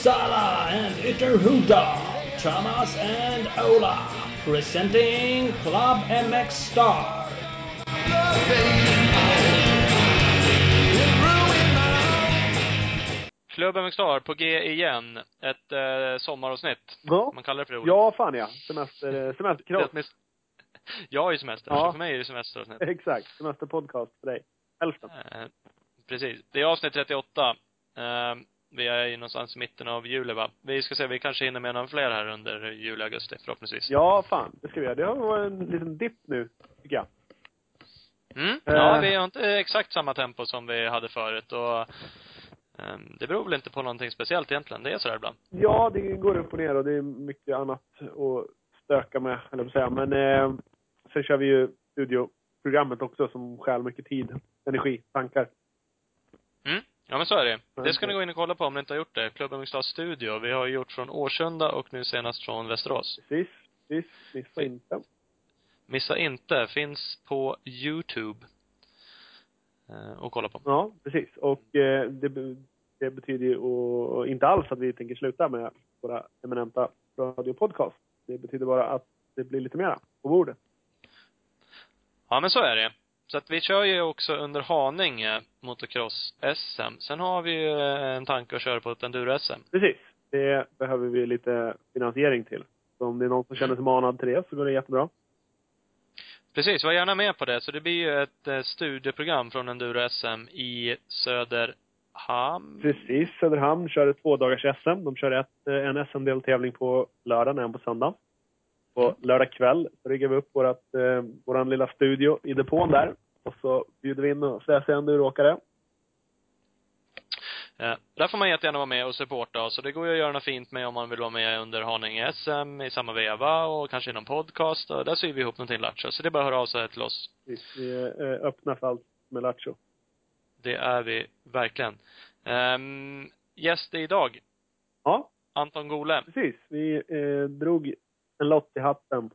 Uppsala and Ytterhuda, Thomas and Ola, presenting Club MX Star. Club MX Star på G igen. Ett eh, sommaravsnitt. Ja. Man kallar det för det. Ja, fan ja. Semester, semesterkross. åtminstone- Jag har ju semester, Ja. så för mig är det semesteravsnitt. Exakt. Semesterpodcast för dig. Hälften. Eh, precis. Det är avsnitt 38. Eh, vi är ju någonstans i mitten av juli va? Vi ska se, vi kanske hinner med några fler här under juli, augusti förhoppningsvis. Ja, fan. Det ska vi göra. Det har varit en liten dipp nu, tycker jag. Mm. Eh. Ja, vi har inte exakt samma tempo som vi hade förut och eh, det beror väl inte på någonting speciellt egentligen. Det är sådär ibland. Ja, det går upp och ner och det är mycket annat att stöka med, eller att säga. Men eh, sen kör vi ju studioprogrammet också som stjäl mycket tid, energi, tankar. Mm. Ja men så är det. Det ska ni gå in och kolla på om ni inte har gjort det. Klubben Mixed Studio. Vi har gjort från Årsunda och nu senast från Västerås. Precis. Precis. Missa inte. Missa inte, finns på Youtube. Eh, och kolla på. Ja, precis. Och eh, det, det betyder ju och, inte alls att vi tänker sluta med våra eminenta radiopodcast. Det betyder bara att det blir lite mera på bordet. Ja men så är det. Så att vi kör ju också under Haninge motocross-SM. Sen har vi ju eh, en tanke att köra på ett enduro-SM. Precis. Det behöver vi lite finansiering till. Så om det är någon som känner sig manad till det så går det jättebra. Precis, var gärna med på det. Så det blir ju ett eh, studieprogram från enduro-SM i Söderhamn. Precis. Söderhamn kör ett tvådagars SM. De kör ett, eh, en SM-deltävling på lördagen, en på söndag. På lördag kväll riggar vi upp vårat, eh, våran lilla studio i depån där. Och så bjuder vi in och fräsiga enduroåkare. Eh, där får man jättegärna vara med och supporta så det går ju att göra något fint med om man vill vara med under Haninge SM i samma veva och kanske i någon podcast och där syr vi ihop någonting lattjo. Så det är bara att höra av sig till oss. Precis. Vi är eh, öppna för allt med lattjo. Det är vi verkligen. Um, gäst idag, Ja, Anton Gole. precis. Vi eh, drog en lott i hatten.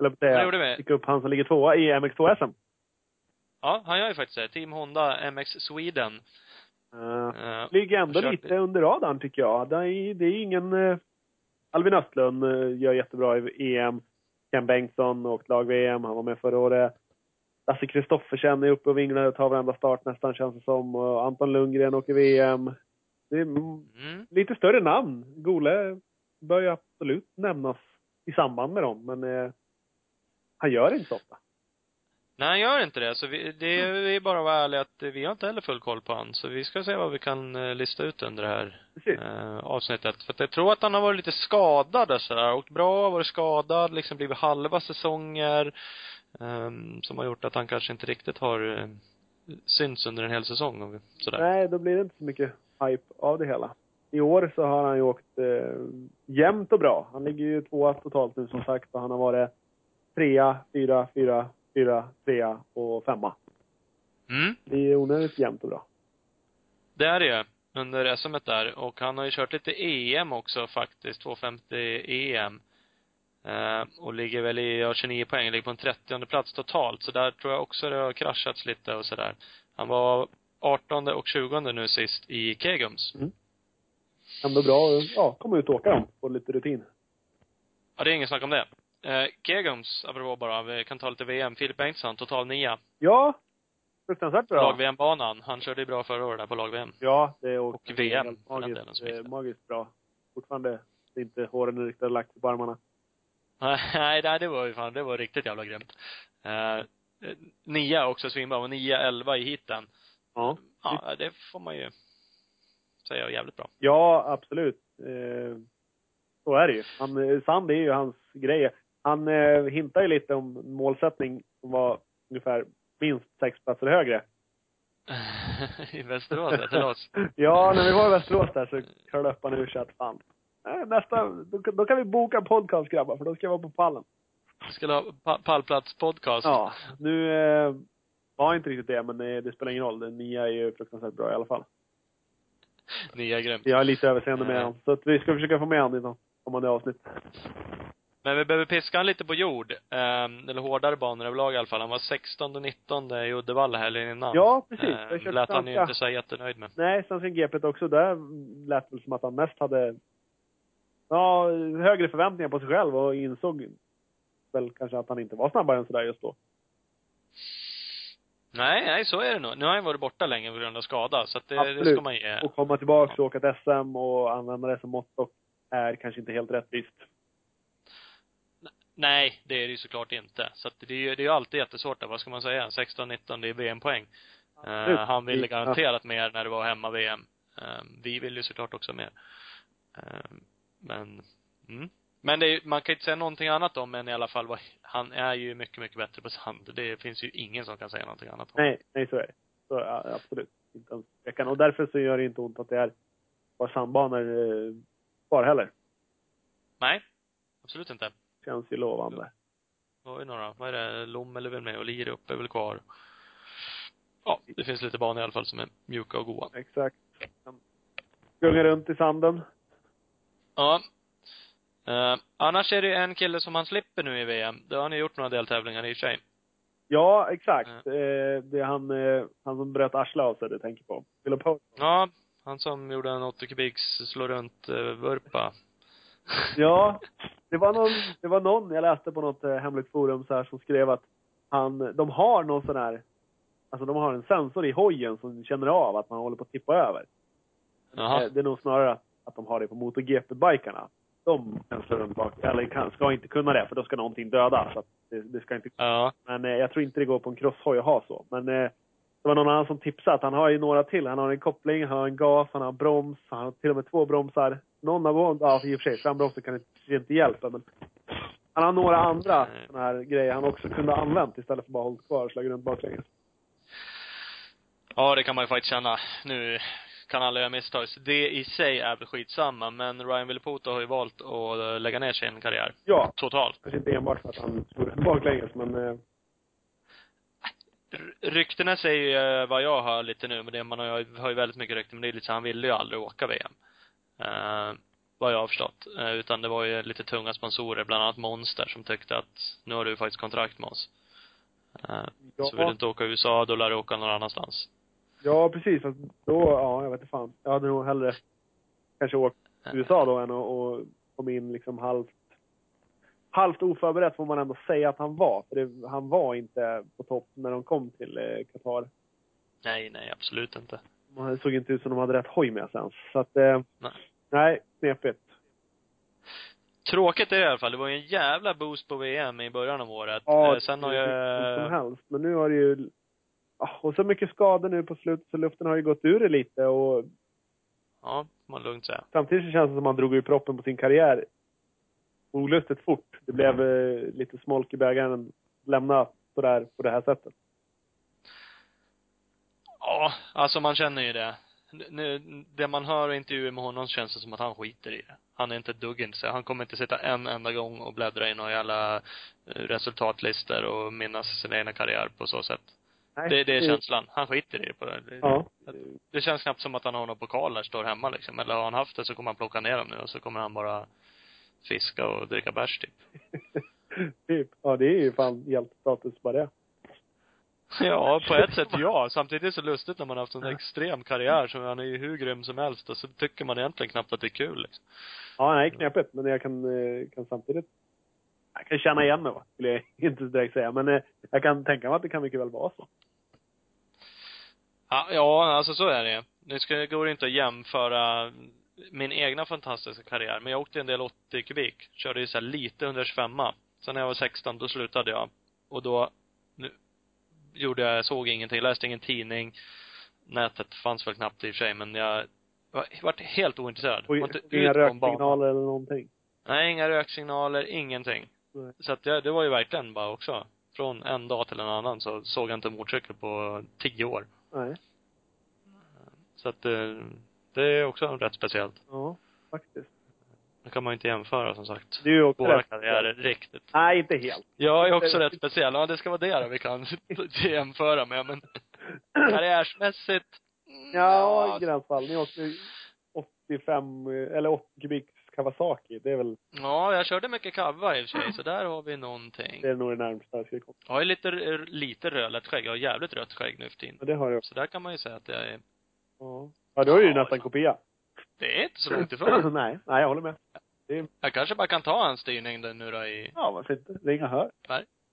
Eller Det gjorde vi. fick upp han som ligger tvåa i MX2-SM. Ja, han gör ju faktiskt det. Team Honda MX Sweden. Uh, Eh, ligger ändå lite under radarn tycker jag. Det är, det är ingen... Eh, Albin Östlund eh, gör jättebra i EM. Ken Bengtsson och lag-VM. Han var med förra året. Lasse Kristoffersen är uppe och vinglar och tar varenda start nästan känns det som. Och Anton Lundgren åker VM. Det är Mm. lite större namn. Gole bör ju absolut nämnas i samband med dem, men eh, han gör det inte så ofta. Nej, han gör inte det. Så vi, det är bara att vara ärliga att vi har inte heller full koll på han. Så vi ska se vad vi kan eh, lista ut under det här eh, avsnittet. För att jag tror att han har varit lite skadad och sådär. Och bra, varit skadad, liksom blivit halva säsonger. ehm, som har gjort att han kanske inte riktigt har eh, synts under en hel säsong sådär. Nej, då blir det inte så mycket hype av det hela. I år så har han ju åkt eh, jämnt och bra. Han ligger ju tvåa totalt nu som sagt och han har varit trea, fyra, fyra, fyra, trea och femma. Mm. Det är onödigt jämnt och bra. Det är det ju. Under SM där. Och han har ju kört lite EM också faktiskt. 250 EM. Eh, och ligger väl i, ja, 29 poäng, ligger på en 30 plats totalt. Så där tror jag också det har kraschats lite och sådär. Han var 18 och 20 nu sist i Kegums. Ändå bra att ja, komma ut och åka dem. Få lite rutin. Ja, det är ingen snack om det. Eh, Kegums, apropå bara, vi kan ta lite VM. Filip Bengtsson, total nia. Ja, fruktansvärt bra. Lag-VM-banan. Han körde ju bra förra året där på lag-VM. Ja, det också Och VM, helt för den magiskt, magiskt bra. Fortfarande inte håren riktigt lagt på armarna. Nej, nej, det var ju fan, det var riktigt jävla grymt. Eh, eh, nia också svinbra, och nia, elva i hiten. Ja. Ja, det får man ju säga är jävligt bra. Ja, absolut. Eh, så är det ju. Han, eh, Sand är ju hans grej. Han eh, hintar ju lite om målsättning som var ungefär minst sex platser högre. I Västerås, oss. ja, när vi var i Västerås där så curlade upp han ur sig att fan, eh, nästa, då, då kan vi boka en podcast grabbar, för då ska jag vara på pallen. Skulle ha pa pallplats podcast. Ja, nu eh, var inte riktigt det, men det, det spelar ingen roll. Den nya är ju fruktansvärt bra i alla fall. Är grymt. Jag har lite överseende med Eh. honom. Så att vi ska försöka få med honom i något kommande avsnitt. Men vi behöver piska han lite på jord. Um, eller hårdare banor överlag i alla fall. Han var 16 och 19 i Uddevalla helgen innan. Ja, precis. Jag kört lät han ju inte så jättenöjd med. Nej, Svenska GP också. Där lät det som att han mest hade ja, högre förväntningar på sig själv och insåg väl kanske att han inte var snabbare än sådär just då. Nej, nej, så är det nog. Nu har han varit borta länge på grund av skada, så att det, det Absolut. ska man ge. Och komma tillbaka och åka SM och använda det som måttstock är kanske inte helt rättvist. Nej, det är det ju såklart inte. Så att det är ju, det är ju alltid jättesvårt. Vad ska man säga? 16-19, det är VM-poäng. Uh, Absolut. han ville garanterat mer när det var hemma-VM. Uh, vi vill ju såklart också mer. Uh, men, mm. Men det är, man kan ju inte säga någonting annat om än i alla fall vad, han är ju mycket, mycket bättre på sand. Det finns ju ingen som kan säga någonting annat om. Nej, nej så är det. Så, ja, absolut. Inte ens tvekan. Och därför så gör det inte ont att det är bara sandbanor eh, kvar heller. Nej. Absolut inte. Känns ju lovande. Har vi några? Vad är det? Lommel är väl med och Lirup är väl kvar. Ja, det finns lite banor i alla fall som är mjuka och goa. Exakt. Gunga runt i sanden. Ja. Eh, annars är det en kille som han slipper nu i VM. Det har ju gjort några deltävlingar i och för sig. Ja, exakt. Eh, det är han, eh, han som bröt arslet av sig du tänker på. Philip Hogan. Ja, han som gjorde en 80 kubiks slå runt uh, vurpa. Ja, det var någon, det var någon jag läste på något hemligt forum så här som skrev att han, de har någon sån här, alltså de har en sensor i hojen som känner av att man håller på att tippa över. Jaha. Det är nog snarare att, att de har det på MotoGP-bikarna. De slå runt bak, eller kan, ska inte kunna det för då ska någonting döda. Så det, det ska inte, Ja. men eh, jag tror inte det går på en crosshoj att ha så. Men eh, det var någon annan som tipsade att han har ju några till. Han har en koppling, han har en gas, han har broms, han har till och med två bromsar. Någon av dem, ja i och för sig, frambromsen kan inte, inte hjälpa men han har några andra såna här grejer han också kunde ha använt istället för bara hållit kvar och slagit runt baklänges. Ja, det kan man ju faktiskt känna. Nu kan alla göra misstag. Så det i sig är väl skitsamma. Men Ryan Villapoto har ju valt att eh, lägga ner sin karriär. Ja, Totalt. kanske inte enbart för att han slog baklänges men eh, Ryktena säger ju eh, vad jag hör lite nu, men det, man har har ju väldigt mycket rykten, men det är lite så, han ville ju aldrig åka VM. Uh, vad jag har förstått. Eh, utan det var ju lite tunga sponsorer, bland annat Monster, som tyckte att nu har du faktiskt kontrakt med oss. Uh, ja, Så vill du inte åka i USA, då lär du åka någon annanstans. Ja precis. Fast då, ja jag vet inte fan. Jag hade nog hellre kanske åkt till USA då än att och kom in liksom halvt halvt oförberett får man ändå säga att han var. För det, han var inte på topp när de kom till eh, Qatar. Nej, nej, absolut inte. Det såg inte ut som de hade rätt hoj med sig ens. Så att, eh, Nej. nej, knepigt. Tråkigt är det i alla fall. Det var ju en jävla boost på VM i början av året. Ja, Eh, Sen har jag... som helst. Men nu har det ju... ja, Och så mycket skador nu på slutet så luften har ju gått ur det lite och Ja, man lugnt säga. samtidigt så känns det som att han drog ur proppen på sin karriär olustigt fort. Det blev eh, lite smolk i bägaren. Lämna sådär på det här sättet. Ja, alltså man känner ju det. Nu, det man hör i intervjuer med honom känns det som att han skiter i det. Han är inte ett dugg intresserad. Han kommer inte sitta en enda gång och bläddra i några jävla eh, resultatlistor och minnas sin egna karriär på så sätt. Nej, Det, det är känslan. Han skiter i det på det. Ja. Det känns knappt som att han har några pokaler står hemma liksom. Eller har han haft det så kommer han plocka ner dem nu och så kommer han bara fiska och dricka bärs typ. typ. Ja, det är ju fan hjältestatus bara det. Ja, på ett sätt ja. Samtidigt är det så lustigt när man har haft en extrem karriär så han är ju hur grym som helst och så tycker man egentligen knappt att det är kul liksom. Ja, nej, knepigt. Men jag kan, eh, kan samtidigt... Jag kan känna igen mig? Skulle jag inte direkt säga. Men eh, jag kan tänka mig att det kan mycket väl vara så. Ja, ja, alltså så är det Nu ska, det går inte att jämföra min egna fantastiska karriär, men jag åkte en del 80 kubik. Körde ju så lite 125 Sen när jag var 16, då slutade jag. Och då, nu, gjorde jag, såg ingenting, läste ingen tidning. Nätet fanns väl knappt i och för sig, men jag var, vart helt ointresserad. Och inga röksignaler eller någonting. Nej, inga röksignaler, ingenting. Nej. Så att det, det var ju verkligen bara också. Från en dag till en annan så såg jag inte motorcykel på tio år. Nej. Så att eh, det är också rätt speciellt. Ja, faktiskt. Det kan man ju inte jämföra som sagt. Det är också Våra rätt karriärer riktigt. Nej, inte helt. Jag är också rätt speciell. Ja, det ska vara det då vi kan jämföra med. Men karriärsmässigt. mm, Ja, gränsfall. Ni åkte 85, eh, eller 80 kubik Kawasaki. Det är väl, Ja, jag körde mycket Kawa i och för sig, så där har vi någonting. det är nog det närmsta jag skulle komma. Jag har ju lite, lite rödlätt skägg. Jag har jävligt rött skägg nu för tiden. Men det har jag. Så där kan man ju säga att det är, Ja. Ja, då är det ju Ja, nästan ja. kopia. det är inte så långt ifrån. nej, nej, jag håller med. Jag kanske bara kan ta en styrning där nu då i, Ja, varför inte? Det är inga hör.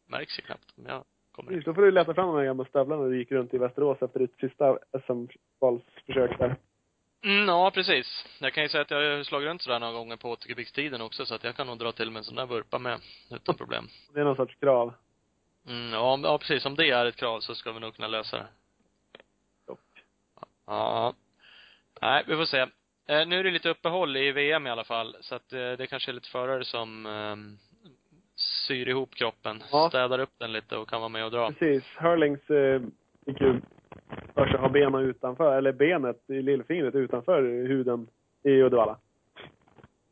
märks ju knappt om jag kommer Precis, då får du leta fram de här gamla stövlarna du gick runt i Västerås efter ditt sista SM-kvalsförsök där. Mm, ja, precis. Jag kan ju säga att jag har slagit runt sådär några gånger på återkubikstiden också, så att jag kan nog dra till med en sån där vurpa med, utan problem. Det är någon sorts krav. Mm, ja, precis. Om det är ett krav så ska vi nog kunna lösa det. Dock. Ja. Nej, vi får se. Eh, nu är det lite uppehåll i VM i alla fall, så att eh, det kanske är lite förare som eh, syr ihop kroppen, Ja. städar upp den lite och kan vara med och dra. Precis. Hurlings eh, fick ju för sig ha benen utanför, eller benet i lillfingret utanför huden i Uddevalla.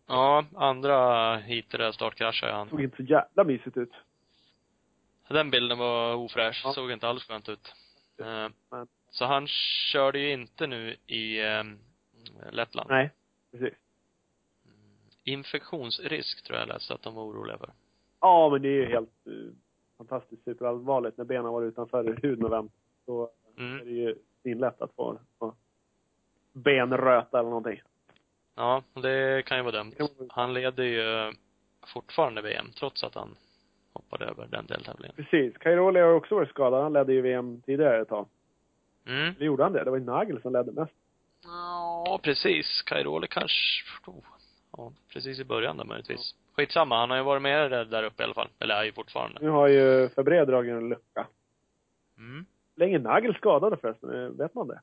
Ja, andra hit där startkraschade han. Såg inte så jävla mysigt ut. Den bilden var ofräsch. Ja. Såg inte alls skönt ut. Eh, Men- Så han körde ju inte nu i eh, Lettland. Nej, precis. Infektionsrisk tror jag läste att de var oroliga för. Ja, men det är ju helt uh, fantastiskt superallvarligt när benen var utanför huden och vänt. Så Mm. är det ju svinlätt att få, få benröta eller någonting. Ja, det kan ju vara dumt. Han leder ju fortfarande VM, trots att han hoppade över den deltävlingen. Precis. Cairoli har också varit skadad. Han ledde ju VM tidigare ett tag. Mm. Eller gjorde han det? Det var ju Nagel som ledde mest. Ja, precis. Kairoli kanske, oh. ja, precis i början där möjligtvis. Skitsamma, han har ju varit med där, där uppe i alla fall. Eller är ju fortfarande. Nu har ju Fabré dragit en lucka. Mm. Länge Nagel skadade förresten? Eh, Vet man det?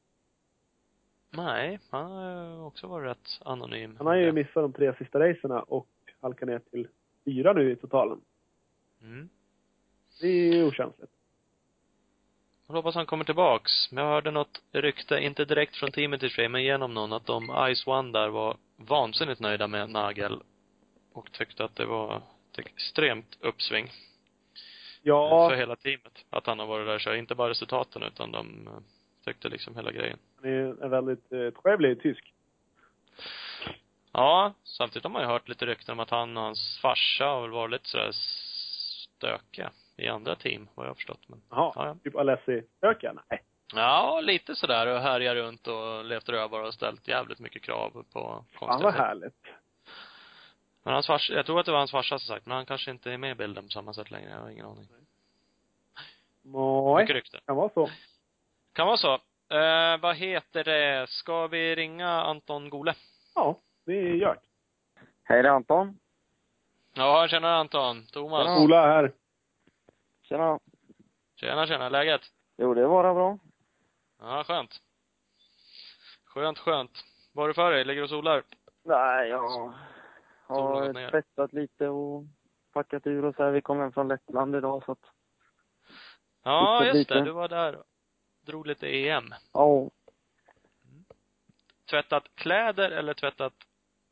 Nej, han har också varit rätt anonym. Han har ju missat de tre sista racerna och halkat ner till fyra nu i totalen. Mm. Det är ju okänsligt. Jag hoppas han kommer tillbaks. Men jag hörde något rykte, inte direkt från teamet i sig, men genom någon, att de Ice One där var vansinnigt nöjda med Nagel. Och tyckte att det var ett extremt uppsving Ja, för hela teamet. Att han har varit där och kört. Inte bara resultaten, utan de eh, tyckte liksom hela grejen. han är en väldigt eh, trevlig tysk. Ja, samtidigt har man ju hört lite rykten om att han och hans farsa har väl varit lite sådär stökiga i andra team, vad jag har förstått. Men, Jaha, ja, ja. typ Alessi-stökiga? Nej. ja, lite sådär och härjar runt och levt rövar och ställt jävligt mycket krav på Fan konstiga vad sätt. härligt. Men hans farsa, jag tror att det var hans farsa som sagt, men han kanske inte är med i bilden på samma sätt längre, jag har ingen aning. Nej, Mycket rykte. kan vara så. Kan vara så. Eh, vad heter det, ska vi ringa Anton Gole? Ja, det gör det. Hej, det är Anton. Ja, tjena Anton. Thomas. Tjena. Ola här. Tjena. Tjena, tjena. Läget? Jo, det var bra. Ja, skönt. Skönt, skönt. Vad har du för dig? Ligger och solar? Nej, jag har tvättat lite och packat ur och så här. Vi kom hem från Lettland idag så att, Ja, Lite, just det. lite. Du var där. Drog lite EM. ja. Tvättat kläder eller tvättat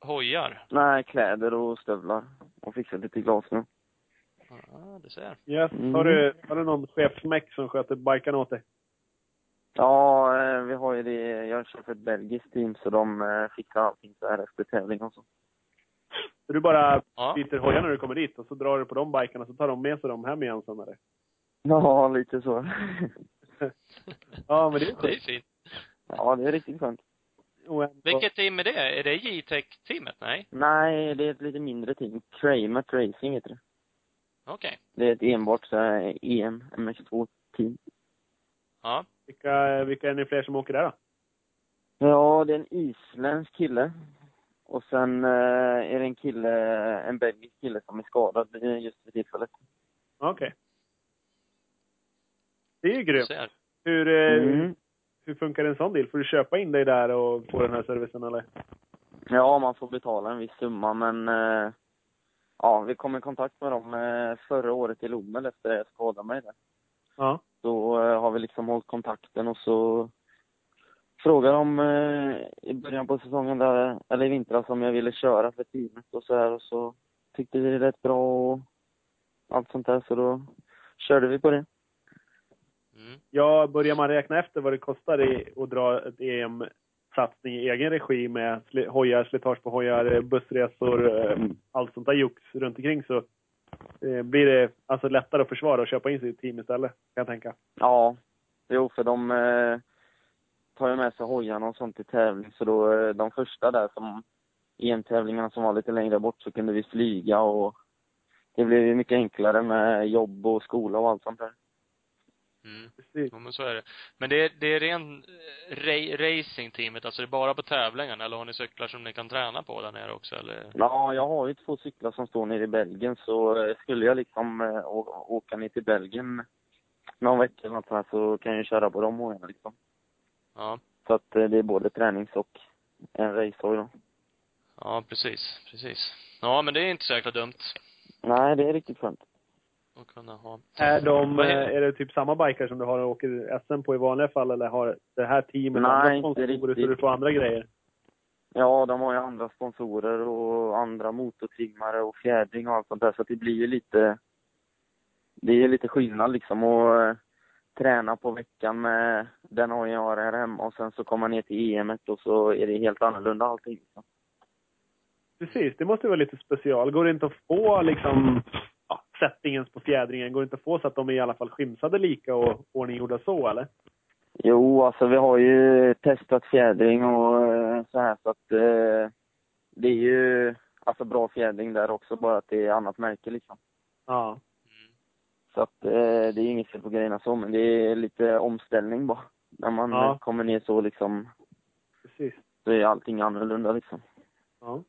hojar? Nej, kläder och stövlar. Och fixat lite glas nu. Ja, du ser. Yes. Mm. Har, du, har du någon chefsmäck som sköter bikarna åt dig? Ja, eh, vi har ju det. Jag kör för ett belgiskt team så de eh, fixar allting så här efter tävling och så. Så du bara Ja. byter hojar när du kommer dit och så drar du på de bikarna så tar de med sig dem hem igen sen eller? Ja, lite så. Ja, men det är Det är skönt. fint. ja, det är riktigt skönt. Vilket team är det? Är det J-Tech-teamet? Nej? Nej, det är ett lite mindre team. Kramat Racing heter det. Okej. Det är ett enbart så här EM, MX2-team. Ja. Vilka, vilka är ni fler som åker där då? Ja, det är en isländsk kille. Och sen eh, är det en kille, en belgisk kille som är skadad just för tillfället. Okej. Det är ju grymt. Hur, eh, Mm. hur funkar en sån deal? Får du köpa in dig där och få den här servicen eller? Ja, man får betala en viss summa, men eh, ja, vi kom i kontakt med dem eh, förra året i Lommel efter att jag skadade mig där. Ja. Då eh, har vi liksom hållit kontakten och så frågade de eh, i början på säsongen där, eller i vintras om jag ville köra för teamet och så här och så tyckte vi det lät bra och allt sånt där så då körde vi på det. Mm. Ja, börjar man räkna efter vad det kostar i, att dra ett EM satsning i egen regi med sli, hojar, slitage på hojar, bussresor, eh, allt sånt där jox runt omkring så eh, blir det alltså lättare att försvara och köpa in sig i ett team istället, kan jag tänka. Ja, jo för de eh, tar ju med sig hojarna och sånt till tävling. Så då, eh, de första där som EM-tävlingarna som var lite längre bort så kunde vi flyga och det blev ju mycket enklare med jobb och skola och allt sånt där. Mm. Precis. Ja, men så är det. Men det är, det är ren eh, ra racingteamet, alltså det är bara på tävlingarna, eller har ni cyklar som ni kan träna på där nere också, eller? Ja, jag har ju två cyklar som står nere i Belgien så eh, skulle jag liksom å- åka ner till Belgien någon vecka eller här så kan jag köra på de hojarna liksom. Ja. Så att eh, det är både tränings och en racehoj då. Ja, precis. Precis. Ja, men det är inte så jäkla dumt Nej, det är riktigt skönt. att kunna ha. Är, de, eh, är- det typ samma bikar som du har och åker SM på i vanliga fall eller har det här teamet Nej, andra sponsorer så du får andra grejer? Ja, de har ju andra sponsorer och andra motortrimmare och fjädring och allt sånt där så att det blir ju lite det är ju lite skillnad liksom att eh, träna på veckan med den hojen jag har här hemma och sen så komma ner till EM och så är det helt annorlunda allting. Liksom. Precis, det måste vara lite special. Går det inte att få liksom ja, settingen på fjädringen, går det inte att få så att de är i alla fall skimsade lika och ordninggjorda så eller? Jo, alltså vi har ju testat fjädring och eh, så här så att eh, det är ju alltså bra fjädring där också bara att det är annat märke liksom. Ja. Så att eh, det är inget fel på grejerna så, men det är lite omställning bara. När man Ja. kommer ner så liksom, Precis. så är allting annorlunda liksom. Ja.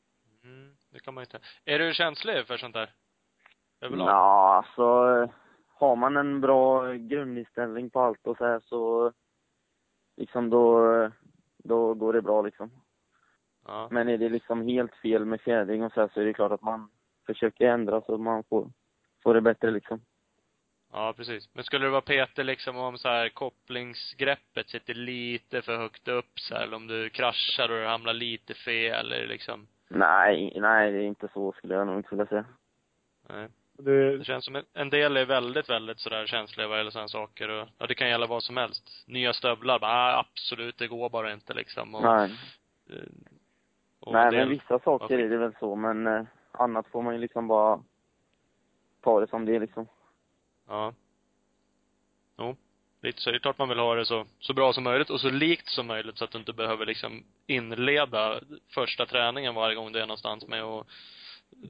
Mm, det kan man inte. Är du känslig för sånt där? Överlag? Ja, alltså har man en bra grundinställning på allt och så här så liksom då, då går det bra liksom. Ja. Men är det liksom helt fel med fjädring och så här så är det klart att man försöker ändra så man får, får det bättre liksom. Ja, precis. Men skulle det vara Peter liksom om så här kopplingsgreppet sitter lite för högt upp så här, eller om du kraschar och det hamnar lite fel eller liksom? Nej, nej det är inte så skulle jag nog inte vilja säga. Nej. Du, Det känns som en- en del är väldigt, väldigt sådär känsliga vad gäller sådana saker och, ja det kan gälla vad som helst. Nya stövlar, bara, ah, absolut, det går bara inte liksom. Och, Nej. eh, och Nej, del- men vissa saker är det väl så, men eh, annat får man ju liksom bara ta det som det är liksom. Ja. Jo. Lite så. Det är klart man vill ha det så, så bra som möjligt och så likt som möjligt så att du inte behöver liksom inleda första träningen varje gång du är någonstans med att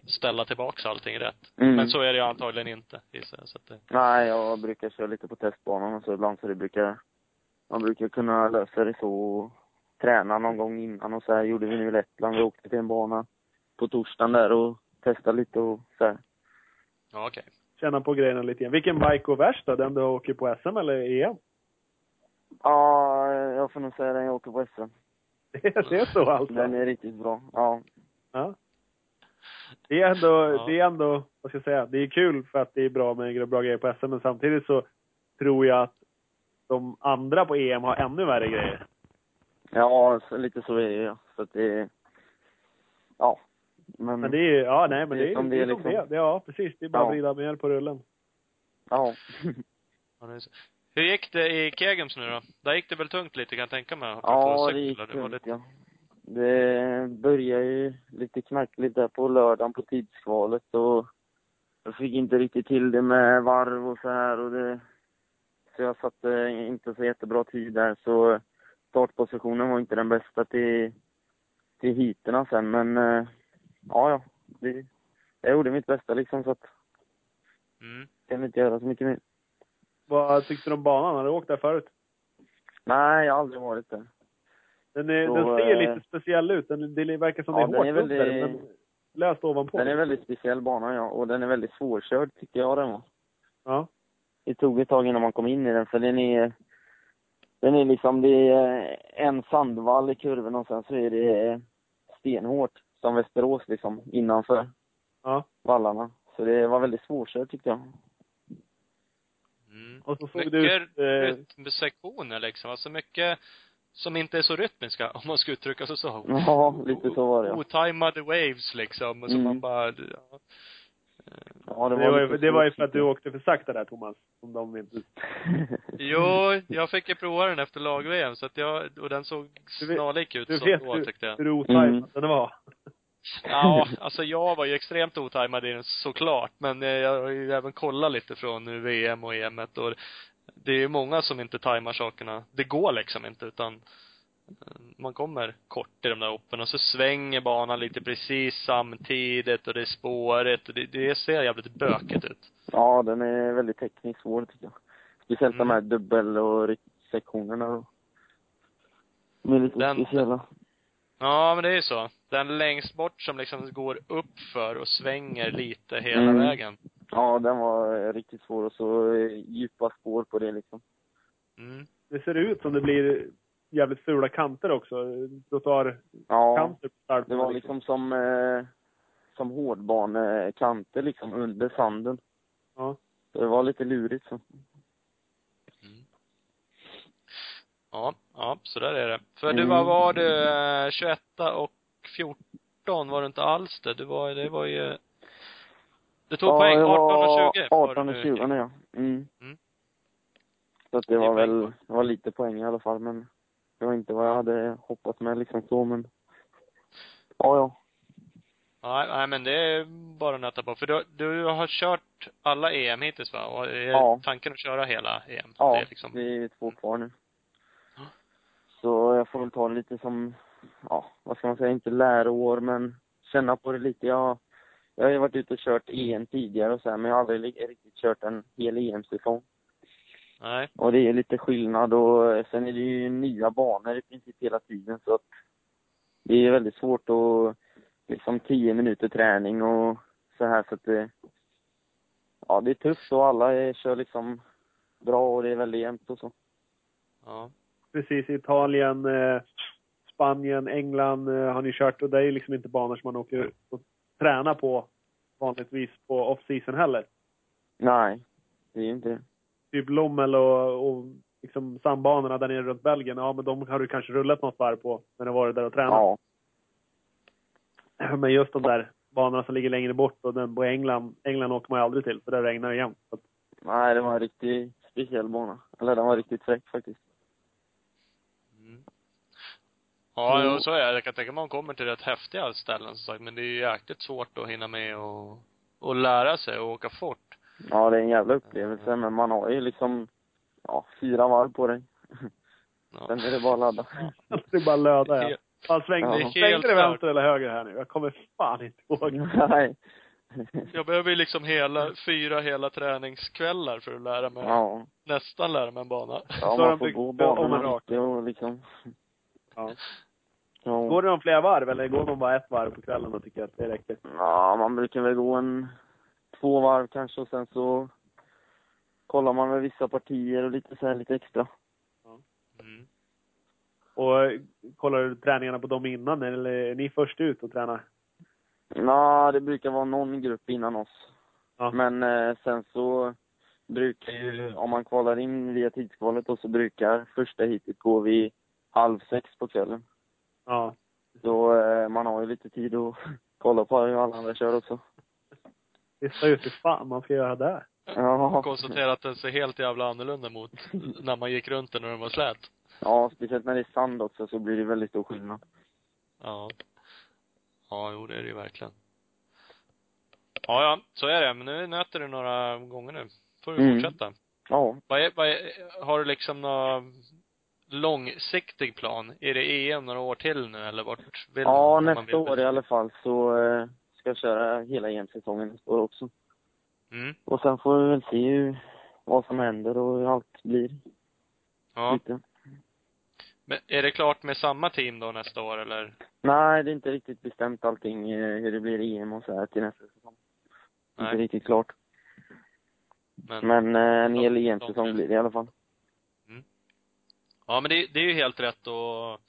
ställa tillbaks allting rätt. Mm. Men så är det ju antagligen inte, gissar jag. Så att det, Nej, jag brukar köra lite på testbanan och så ibland så det brukar, man brukar kunna lösa det så och träna någon gång innan och så här gjorde vi nu i Lettland. Vi åkte till en bana på torsdagen där och testade lite och så här. ja okej. Känna på grejerna lite grann. Vilken bike går värst då? Den du åker på SM eller EM? Ja, jag får nog säga den jag åker på SM. Det är så alltså? Den är riktigt bra. Ja. Ja. Det är ändå, Ja. det är ändå, vad ska jag säga, det är kul för att det är bra med bra grejer på SM, men samtidigt så tror jag att de andra på EM har ännu värre grejer. Ja, lite så är det ja. Så att det, ja. Men, Men det är, ja nej men det är, som det är, det är som det liksom. är. Ja, precis. Det är bara att Ja. vrida mer på rullen. ja. Ja, det är så. Hur gick det i Kegems nu då? Där gick det väl tungt lite kan jag tänka mig? Ja, det gick tungt, lite, ja. Det började ju lite knackligt där på lördagen på tidskvalet och jag fick inte riktigt till det med varv och så här och det så jag satte inte så jättebra tid där så startpositionen var inte den bästa till, till heaterna sen men eh, ja, ja. Det, jag gjorde mitt bästa liksom så att mm. kan inte göra så mycket mer. Vad tyckte du om banan? Har du åkt där förut? Nej, jag har aldrig varit där. Den, är, Så, den ser eh, lite speciell ut. Den, det verkar som ja, det är den hårt är väldigt- under, men löst ovanpå. Den är väldigt speciell bana ja och den är väldigt svårkörd tycker jag den var. Ja. det tog ett tag innan man kom in i den för den är den är liksom, det är en sandvall i kurven och sen så är det stenhårt som Västerås liksom innanför Ja. vallarna. Så det var väldigt svårkört tyckte jag. Mm. Och så såg mycket det ut, eh, rytmsektioner liksom. Alltså mycket som inte är så rytmiska, om man ska uttrycka sig så. Ja, lite så var det ja. Otajmade waves liksom. Och så Mm. man bara, ja. Ja, det Det var, ju, lite det var ju för att du åkte för sakta där Thomas. Som de inte... Jo, jag fick ju prova den efter lag-VM så att jag, och den såg Du vet- snarlik ut Du så vet då hur, tyckte jag. hur otajmad Mm. den var. Ja, alltså jag var ju extremt otajmad i den såklart, men eh, jag har ju även kollat lite från VM och EM och det är ju många som inte tajmar sakerna. Det går liksom inte utan eh, man kommer kort i de där hoppen och så svänger banan lite precis samtidigt och det är spåret och det, det ser jävligt bökigt ut. Ja, den är väldigt tekniskt svår tycker jag. Speciellt Mm. de här dubbel och ryggsektionerna då. De är lite Den- speciella. Ja, men det är ju så. Den längst bort som liksom går upp för och svänger lite hela Mm. vägen. Ja, den var riktigt svår och så djupa spår på det liksom. Mm. Det ser ut som det blir jävligt fula kanter också. Trottoarkanter Ja, på start. det var liksom som, eh, som hårdbanekanter liksom under sanden. Ja. Så det var lite lurigt så. Mm. Ja, ja, så där är det. För du, Mm. vad var du, eh, 21 och 14 var du inte alls det. Du var, det var ju, du tog poäng, det 18 och var 20. var 18 och du. 20 ja. Mm. Mm. Så att det Det var poäng väl, det var lite poäng i alla fall men det var inte vad jag hade hoppat med liksom så men. Ja, ja. Nej, nej men det är bara att nöta på. För du, du har kört alla EM hittills va? Och är Ja. tanken att köra hela EM? Ja, Det är liksom, vi är två kvar nu. Ja. Så jag får väl ta det lite som, ja, vad ska man säga, inte läroår men känna på det lite. Jag, jag har ju varit ute och kört EM tidigare och så här, men jag har aldrig riktigt kört en hel EM-säsong. nej. Och det är lite skillnad och sen är det ju nya banor i princip hela tiden så att det är väldigt svårt att liksom tio minuter träning och så här så att det, ja det är tufft och alla är, kör liksom bra och det är väldigt jämnt och så. Ja. Precis, Italien, eh, Spanien, England eh, har ni kört och det är liksom inte banor som man åker och tränar på vanligtvis på off-season heller. Nej, det är ju inte det. Typ Lommel och, och liksom sandbanorna där nere runt Belgien, ja men de har du kanske rullat något varv på när du varit där och tränat. Ja, Men just de där banorna som ligger längre bort och den på England, England åker man ju aldrig till för där regnar det jämt. Nej det var en riktigt speciell bana. Eller den var riktigt fräck faktiskt. Mm. Ja, jo, så är det. Jag kan tänka mig att man kommer till rätt häftiga ställen som sagt, men det är ju jäkligt svårt att hinna med och, och lära sig och åka fort. Ja, det är en jävla upplevelse men man har ju liksom, ja, fyra varv på dig. Ja. Sen är det bara att ladda. det är bara löda ja. Fan, svängde, Ja. svängde det vänster eller höger här nu? Jag kommer fan inte ihåg. Nej. Jag behöver ju liksom hela, fyra hela träningskvällar för att lära mig, Ja. nästan lära mig en bana. Ja, man får gå banorna mycket och liksom. Ja. Ja. Går det de flera varv eller går man bara ett varv på kvällen och tycker att det räcker? ja, man brukar väl gå en två varv kanske och sen så kollar man med vissa partier och lite så här lite extra. Mm. Och kollar du träningarna på dem innan eller är ni först ut och tränar? Ja, det brukar vara någon grupp innan oss. Ja. Men eh, sen så brukar ju, om man kvalar in via tidskvalet då, så brukar första heatet gå vid halv sex på kvällen. Ja. Så eh, man har ju lite tid att kolla på hur alla andra kör också. Lista ut hur fan man ska göra där. Ja. Konstatera att den ser helt jävla annorlunda mot när man gick runt den när den var slät. Ja, speciellt när det är sand också så blir det väldigt stor skillnad. Ja. Ja, jo det är det ju verkligen. Ja, ja, så är det. Men nu nöter du några gånger nu. Får du Mm. fortsätta. Ja. Vad är, vad är, har du liksom någon långsiktig plan? Är det EM några år till nu eller vart vill Ja, man- nästa år i alla fall så eh, ska jag köra hela EM-säsongen nästa år också. Mm. Och sen får vi väl se hur, vad som händer och hur allt blir. Ja. Lite. Men är det klart med samma team då nästa år eller? Nej, det är inte riktigt bestämt allting eh, hur det blir EM och så här till nästa säsong. Inte Nej. riktigt klart. Men, Men eh, en hel EM-säsong blir det i alla fall. Ja men det, det är ju helt rätt att,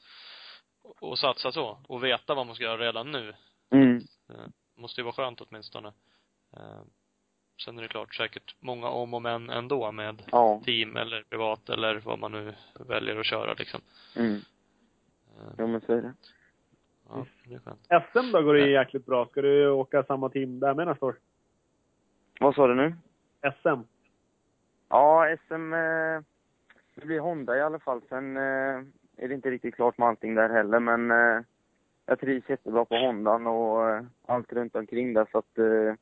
att satsa så. Och veta vad man ska göra redan nu. Mm. måste ju vara skönt åtminstone. Eh, Sen är det klart säkert många om och men ändå med Ja. team eller privat eller vad man nu väljer att köra liksom. Mm. Eh, Jo, men så är det. Ja, det är skönt. SM då går det ju jäkligt bra. Ska du åka samma team där med nästa år? Vad sa du nu? SM? Ja, SM, eh, det blir Honda i alla fall. Sen eh, är det inte riktigt klart med allting där heller, men eh, jag trivs jättebra på Hondan och eh, allt runt omkring där, så att eh,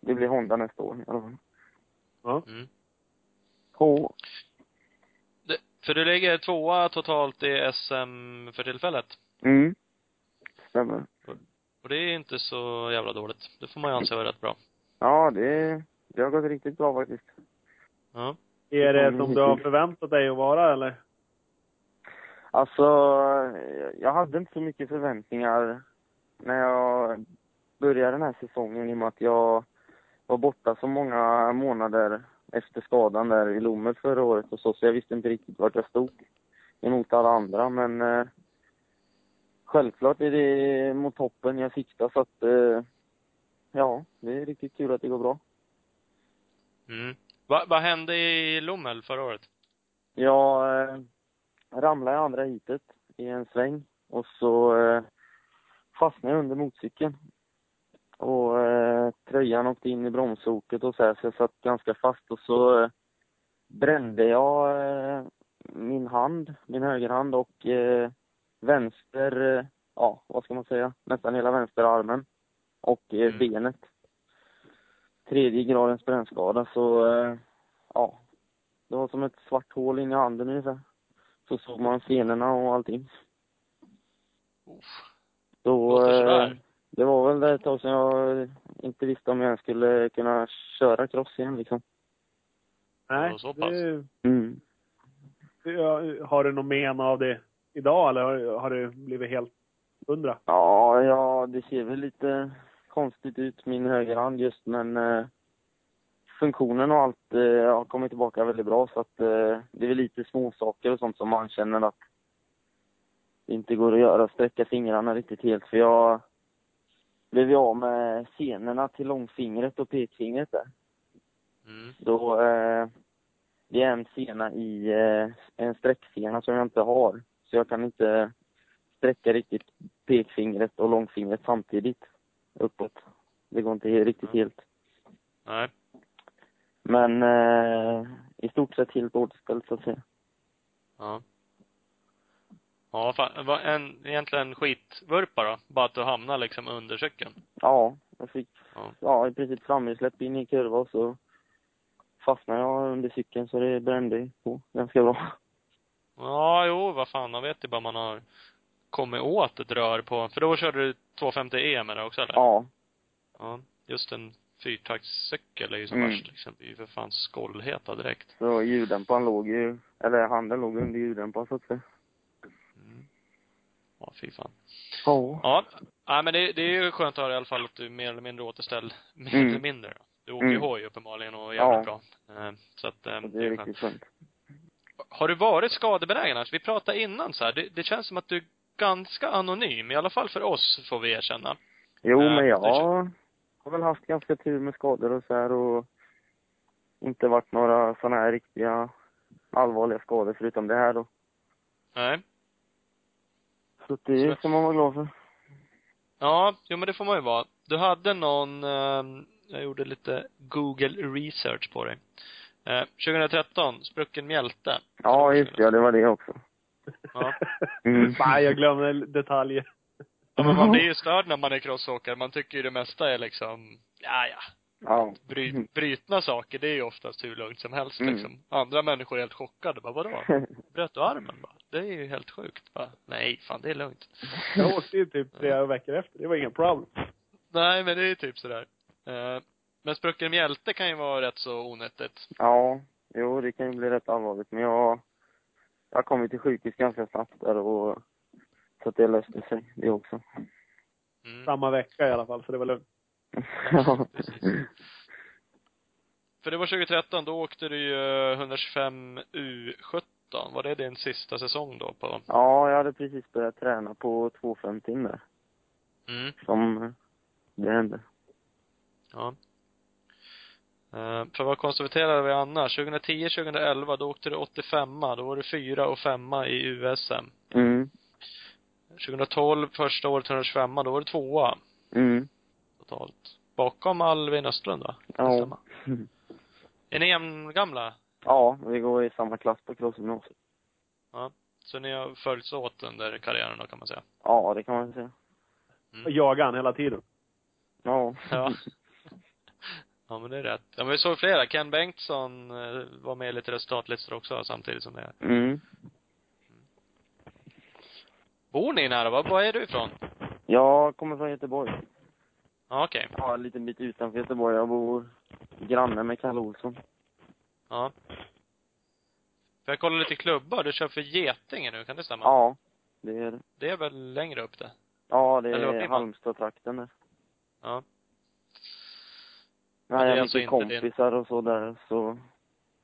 det blir Honda nästa år i alla fall. Ja. Mm. Det, för du ligger tvåa totalt i SM för tillfället. Mm. Stämmer. Och det är inte så jävla dåligt. Det får man ju anse vara rätt bra. Ja, det, det har gått riktigt bra faktiskt. Ja. Är det som du har förväntat dig att vara eller? Alltså, jag hade inte så mycket förväntningar när jag började den här säsongen i och med att jag var borta så många månader efter skadan där i Lommer förra året och så, så jag visste inte riktigt vart jag stod emot alla andra, men eh, självklart är det mot toppen jag siktar så att eh, ja, det är riktigt kul att det går bra. Mm. Va, vad hände i Lommel förra året? Jag eh, ramlade i andra hitet i en sväng och så eh, fastnade jag under motorcykeln. Och eh, tröjan åkte in i bromsoket och så här, så jag satt ganska fast och så eh, brände jag eh, min hand, min högerhand och eh, vänster, eh, ja vad ska man säga, nästan hela vänsterarmen och eh, Mm. benet. Tredje gradens brännskada så, eh, ja, det var som ett svart hål in i handen ungefär. Så såg man senorna och allting. Uff. Då, eh, det var väl ett tag sedan jag inte visste om jag ens skulle kunna köra cross igen liksom. Nej. Ja, så pass. Det, Mm. det, har du något men av det idag eller har, har du blivit helt hundra? Ja, ja, det ser väl lite konstigt ut, min högerhand just, men eh, funktionen och allt eh, har kommit tillbaka väldigt bra, så att eh, det är väl lite småsaker och sånt som man känner att det inte går att göra, sträcka fingrarna riktigt helt, för jag blev ju av med senorna till långfingret och pekfingret där. Mm. Då, eh, det är en sena i, eh, en sträcksena som jag inte har. Så jag kan inte sträcka riktigt pekfingret och långfingret samtidigt uppåt. Det går inte riktigt helt. Nej. Men eh, i stort sett helt återställt så att säga. Ja. Ja, fan, var en, egentligen skitvurpa då? Bara att du hamnar liksom under cykeln. Ja, jag fick Ja. ja, i princip framhjulsläpp in i kurva och så fastnade jag under cykeln så det brände på ganska bra. Ja, jo, vad fan, man vet ju bara man har kommit åt ett rör på, för då körde du 250 E med det också eller? Ja, Ja. Just en fyrtaktscykel är ju som Mm. värst liksom. Det är ju för fan skållheta direkt. så ljuddämparen låg ju, eller handen låg under ljuddämparen så att säga. Mm. Ja, fy fan. Ja. Ja. Nej, men det, det är ju skönt att höra i alla fall att du mer eller mindre återställd, mer Mm. eller mindre då. Du åker ju Mm. hoj uppenbarligen och är jävligt Ja. bra. Eh, Så att, eh, det det är är skönt. riktigt skönt. Har du varit skadebenägen? Alltså, vi pratade innan så här. Det, det känns som att du ganska anonym, i alla fall för oss, får vi erkänna. Jo, Ja, men jag det har, väl haft ganska tur med skador och så här och inte varit några sådana här riktiga allvarliga skador förutom det här då. Nej. Så det Så- ska man vara glad för. Ja, jo men det får man ju vara. Du hade någon, eh, jag gjorde lite Google research på dig. Eh, 2013, sprucken mjälte. Ja, just det. Ja, det var det också. Ja. Mm. Nej, jag glömde detaljer. Ja, men man blir ju störd när man är crossåkare. Man tycker ju det mesta är liksom, ja ja. Ja. Bry, brytna saker, det är ju oftast hur lugnt som helst Mm. liksom. Andra människor är helt chockade. Bara, vadå? Bröt du armen bara? Det är ju helt sjukt. Bara, nej, fan det är lugnt. Jag åkte ju typ flera veckor efter. Det var inga problem. Nej, men det är ju typ sådär. Eh, men sprucken mjälte kan ju vara rätt så onyttigt. ja, jo, det kan ju bli rätt allvarligt. Men jag, jag kommit till sjukhus ganska snabbt där och så att det löste sig, det också. Mm. Samma vecka i alla fall, så det var lugnt. ja. För det var 2013, då åkte du ju 125 U17. Var det din sista säsong då på? ja, jag hade precis börjat träna på 250 där. Mm. Som det hände. Ja. Eh, för vad konstaterade vi annars? 2010, 2011, då åkte du 85 Då var du fyra och femma i USM. Mm. 2012, första året 125 då var du tvåa Mm. totalt. bakom Alvin Östlund va? Ja. Är ni jämngamla? Ja, vi går i samma klass på crossgymnasiet. Ja. Så ni har följts åt under karriären då kan man säga? Ja, det kan man säga. Och jagar han hela tiden. Ja. Ja. Ja men det är rätt. Ja men vi såg flera. Ken Bengtsson eh, var med i lite resultatlistor också samtidigt som det. Mm. Bor ni nära? Var, var är du ifrån? Jag kommer från Göteborg. Ja okej. Ja, en liten bit utanför Göteborg. Jag bor granne med Kalle Olsson. Ja. För jag kollar lite klubbar. Du kör för Getinge nu, kan det stämma? Ja, det är det. Det är väl längre upp det? Ja, det är? Halmstad-trakten där. Ja. Nej, jag har alltså mycket inte din- kompisar och så där, så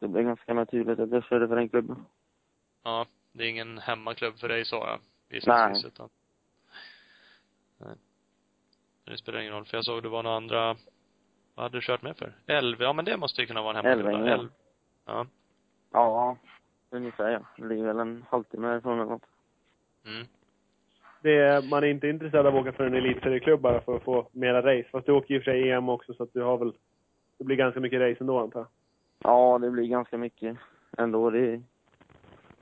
det blev ganska naturligt att jag körde för den klubben. Ja. Det är ingen hemmaklubb för dig så ja. Nej. Gissningsvis utan. Nej. Det spelar ingen roll. För jag såg det var några andra, vad hade du kört med för? Elv, ja men det måste ju kunna vara en hemmaklubb. Älvängen, va? ja. Elv. Ja. Ja, ungefär ja. Det ligger väl en halvtimme härifrån eller något. Mm. Det är, man är inte intresserad av att åka för en elitserieklubb bara för att få mera race. Fast du åker ju för sig EM också så att du har väl, det blir ganska mycket race ändå antar jag. Ja, det blir ganska mycket ändå. Det...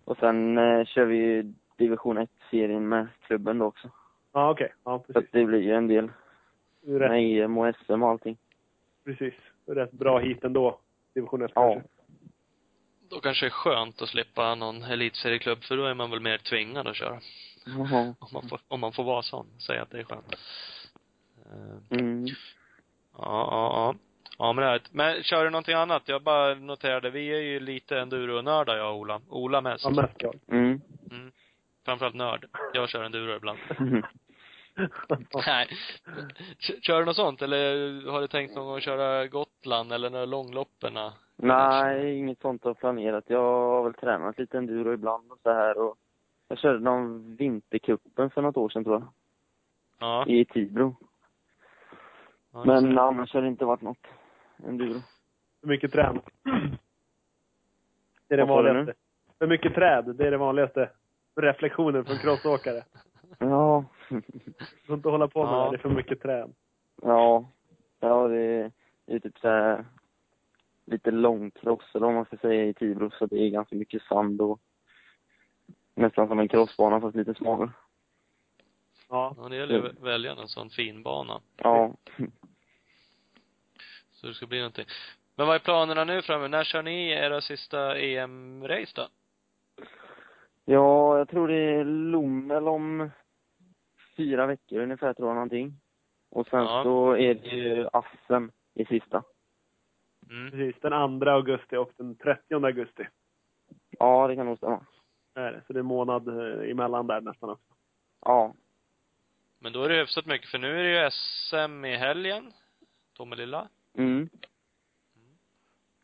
Och sen eh, kör vi ju division 1-serien med klubben då också. Ja, okej. Ja, Så att precis. det blir ju en del rätt, med EM och SM och allting. precis. Rätt bra hit ändå. Division 1 Ja. kanske. Då kanske det är skönt att slippa någon elitserieklubb, för då är man väl mer tvingad att köra. Jaha. Om man får, om man får vara sån. Säga att det är skönt. Eh, Mm. Ja, ja, ja. Ja, men det är Men kör du någonting annat? Jag bara noterade, vi är ju lite enduro-nördar jag och Ola. Ola mest. Ja, mest jag. Mm. Mm. Framförallt nörd. Jag kör enduro ibland. Nej. Kör du något sånt? Eller har du tänkt någon gång att köra Gotland eller några långlopperna? Nej, inget sånt har planerat. Jag har väl tränat lite enduro ibland och så här och jag körde någon vintercupen för något år sedan tror jag. Ja. I Tibro. ja Men annars har det inte varit något enduro. För mycket träd. Det är det vanligaste. För mycket träd, det är det vanligaste. Reflektionen från crossåkare. Ja. Du får inte hålla på med Ja. det, det är för mycket träd. ja. Ja, det är, det är typ så här lite långcross eller vad man ska säga i Tibro så det är ganska mycket sand och nästan som en crossbana fast lite smalare. Ja. Ja, det gäller ju att välja en sån fin bana. Ja. Så det ska bli någonting. Men vad är planerna nu framöver? När kör ni era sista EM-race då? Ja, jag tror det är Lommel om fyra veckor ungefär tror jag någonting. Och sen Ja. så är det ju Assen i sista. Mm. Precis, den 2 augusti och den 30 augusti. Ja, det kan nog stämma. Är det. Så det är en månad eh, emellan där nästan också. Ja. Men då är det hyfsat mycket, för nu är det ju SM i helgen. Tomelilla. Mm.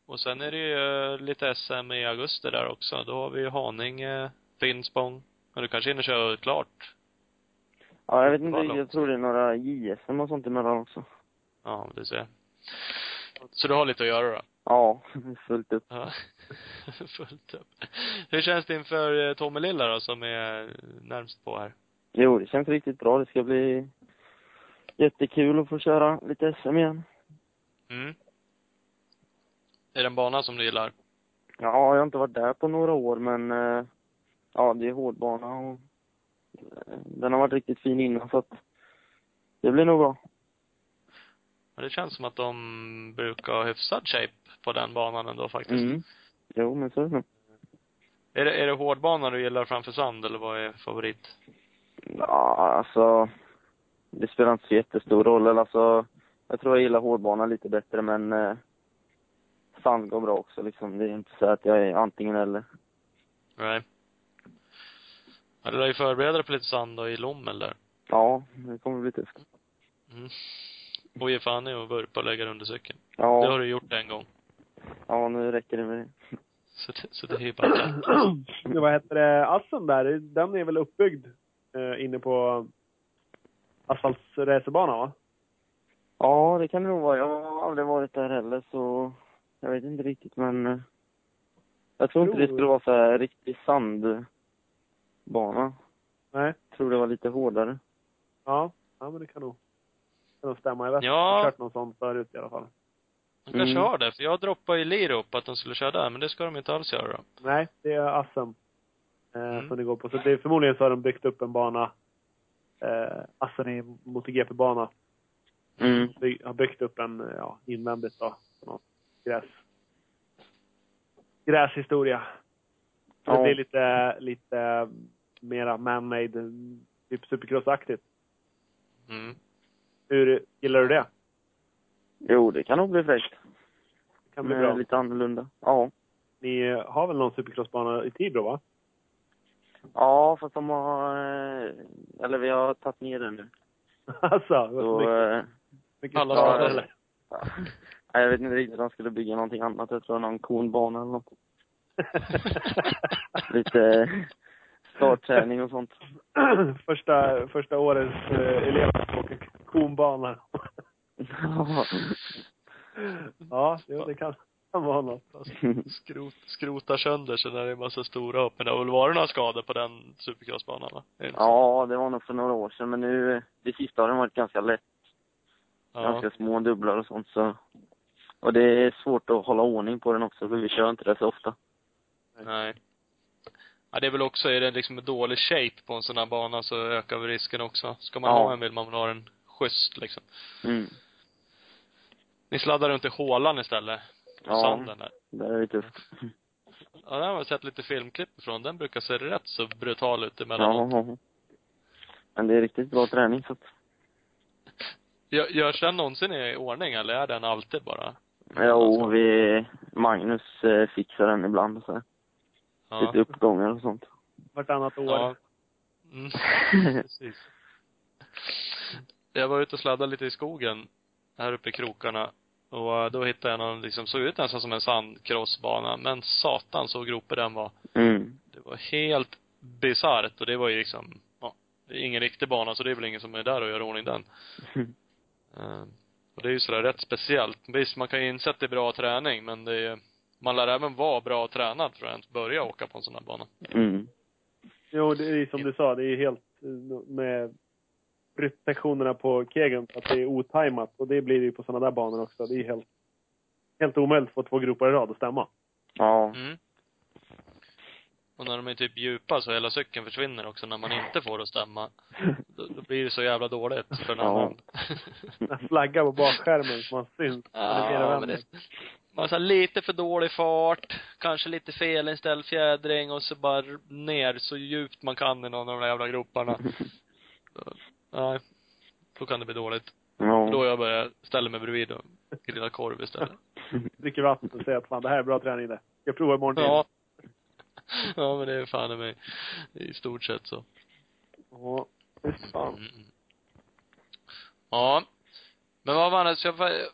Och sen är det ju eh, lite SM i augusti där också. Då har vi ju Haninge, Finspång. Och du kanske hinner köra klart? Ja, jag vet inte riktigt. Jag långt. tror det är några JSM och sånt emellan också. Ja, du ser. Så du har lite att göra då? Ja, fullt upp. Ja. Fullt upp. Hur känns det inför eh, Tomelilla då, som är närmst på här? Jo, det känns riktigt bra. Det ska bli jättekul att få köra lite SM igen. Mm. Är det en bana som du gillar? Ja, jag har inte varit där på några år, men eh, ja, det är hårdbana och eh, den har varit riktigt fin innan, så att det blir nog bra. Ja, det känns som att de brukar ha hyfsad shape på den banan ändå faktiskt. Mm. Jo, men så är det. Är det, är det hårdbana du gillar framför sand eller vad är favorit? Ja, alltså, det spelar inte så jättestor roll. Eller, Alltså, jag tror jag gillar hårdbana lite bättre, men eh, sand går bra också. Liksom. Det är inte så att jag är antingen eller. Nej. Ja, du lär ju förbereda dig på lite sand då i Lommel där. Ja, det kommer bli tufft. Mm. Och ge fan i att vurpa och lägga dig under cykeln. Det Ja, har du gjort en gång. ja, nu räcker det med det. Så det, så det är ju bara. Det, vad heter det, Assen där, den är väl uppbyggd eh, inne på asfaltsracerbana va? Ja, det kan det nog vara. Jag har aldrig varit där heller, så jag vet inte riktigt, men eh, jag tror inte det skulle vara så här riktig sandbana. Nej. Jag tror det var lite hårdare. Ja, ja men det kan nog. för att stämma. Jag vet Ja. jag har kört någon sån förut i alla fall. De kanske Mm. har det, för jag droppade ju Liro upp att de skulle köra där, men det ska de inte alls göra. Nej, det är Assem. Eh, Mm. Som det går på. Så det är, förmodligen så har de byggt upp en bana. Eh, Assen är MotoGP-bana. Mm. By, har byggt upp en, eh, ja, invändigt då. gräs. Gräshistoria. Så Ja. Det blir lite, lite mera man-made, typ supercross-aktigt. Mm. Hur, gillar du det? Jo, det kan nog bli fräckt. Det kan bli Men bra. Lite annorlunda. Ja. Ni har väl någon supercrossbana i Tibro va? Ja, fast de har... eh, Eller vi har tagit ner den nu. alltså, vad Så... mycket, eh, alla skador. eller? ja. Jag vet inte riktigt. De skulle bygga någonting annat. Jag tror någon konbana eller något. Lite startträning och sånt. första, första årets eh, elever åker konbana. ja, jo, det kan, vara något. Skrot, skrotar sönder sig när det är massa stora hopp. Men det har väl varit några skador på den supercrossbanan va? Ja, det var nog för några år sedan. Men nu, det sista har den varit ganska lätt. Ja. Ganska små dubblar och sånt så. Och det är svårt att hålla ordning på den också för vi kör inte det så ofta. Nej. Ja, det är väl också, är det liksom en dålig shape på en sån här bana så ökar väl risken också. Ska man Ja. ha en vill man ha den schysst liksom. Mm. Ni sladdar runt i hålan istället? På Ja. sanden där. Det är tufft. Ja, den har jag sett lite filmklipp ifrån. Den brukar se rätt så brutal ut emellanåt. Ja. Men det är riktigt bra träning så att, Gör, görs den någonsin i ordning eller är den alltid bara? Jo, vi, Magnus eh, fixar den ibland och så här. Ja. Lite uppgångar och sånt. Vartannat år. Ja. Mm, precis. Jag var ute och sladdade lite i skogen, här uppe i krokarna. Och eh, då hittade jag någon, liksom, såg ut nästan som en sandcrossbana. Men satan så gropig den var. Mm. Det var helt bisarrt och det var ju liksom, ja, det är ingen riktig bana så det är väl ingen som är där och gör ordning den. Eh, och det är ju sådär rätt speciellt. Visst, man kan ju inse att det är bra träning, men det är, man lär även vara bra tränad för att ens börja åka på en sån här bana. Mm. Jo, det är som du sa, det är helt eh, med rytmsektionerna på kegeln, att det är otajmat. Och det blir det ju på sådana där banor också. Det är helt, helt omöjligt att få två gropar i rad att stämma. Ja. Mm. Och när de är typ djupa så hela cykeln försvinner också när man inte får det att stämma. Då, då blir det så jävla dåligt för den Ja. annan. En flagga på bakskärmen så man syns. Ja, men det, man har lite för dålig fart, kanske lite felinställd fjädring och så bara ner så djupt man kan i någon av de där jävla groparna. Nej. Då kan det bli dåligt. Ja. Då jag börjar ställa mig bredvid och grilla korv istället. Dricker vatten och säger att fan det här är bra träning det. Jag provar imorgon. Ja. Ja, men det är fan i mig i stort sett så. Ja. Fan. Mm. Ja. Men vad var annars, jag-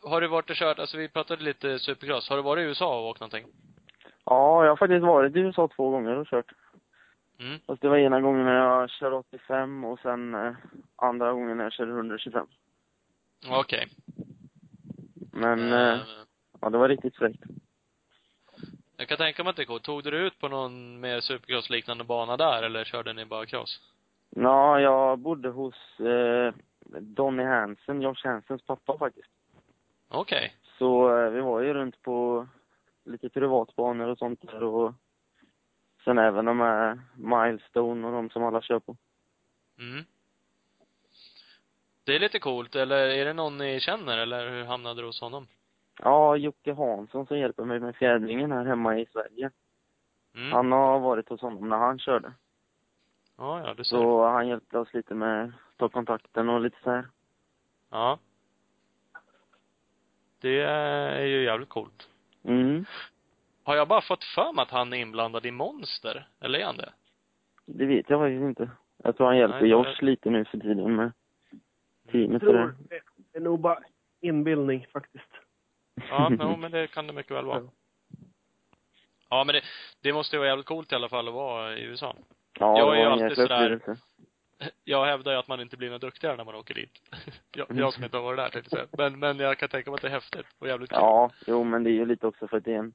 har du varit och kört, alltså vi pratade lite supercross, har du varit i USA och åkt någonting? ja, jag har faktiskt varit i USA två gånger och kört. Mm. Fast det var ena gången när jag körde 85 och sen eh, andra gången när jag körde 125. Okej. Men, Eh, eh, ja det var riktigt fräckt. Jag kan tänka mig att det är coolt. Tog du dig ut på någon mer supercross-liknande bana där, eller körde ni bara cross? Ja, jag bodde hos eh, Donny Hansen, Josh Hansens pappa faktiskt. Okej. Så eh, vi var ju runt på lite privatbanor och sånt där och sen även de här Milestone och de som alla kör på. Mm. Det är lite coolt, eller är det någon ni känner, eller hur hamnade du hos honom? Ja, Jocke Hansson som hjälper mig med fjädringen här hemma i Sverige. Mm. Han har varit hos honom när han körde. Ja, ja, du ser. Så han hjälpte oss lite med att ta kontakten och lite så här. Ja. Det är ju jävligt coolt. Mm. Har jag bara fått för mig att han är inblandad i Monster? Eller är han det? Det vet jag faktiskt inte. Jag tror han hjälper Nej, det- Josh lite nu för tiden med teamet och tror det. det det är nog bara inbildning faktiskt. Ja, jo, men det kan det mycket väl vara. Ja, men det, det måste ju vara jävligt coolt i alla fall att vara i USA. Ja, Jag är ju alltid sådär-. Jag hävdar ju att man inte blir något duktigare när man åker dit. Jag, jag som inte har varit där tänkte jag. Men, men jag kan tänka mig att det är häftigt och jävligt kul. Ja, jo men det är ju lite också för att det är en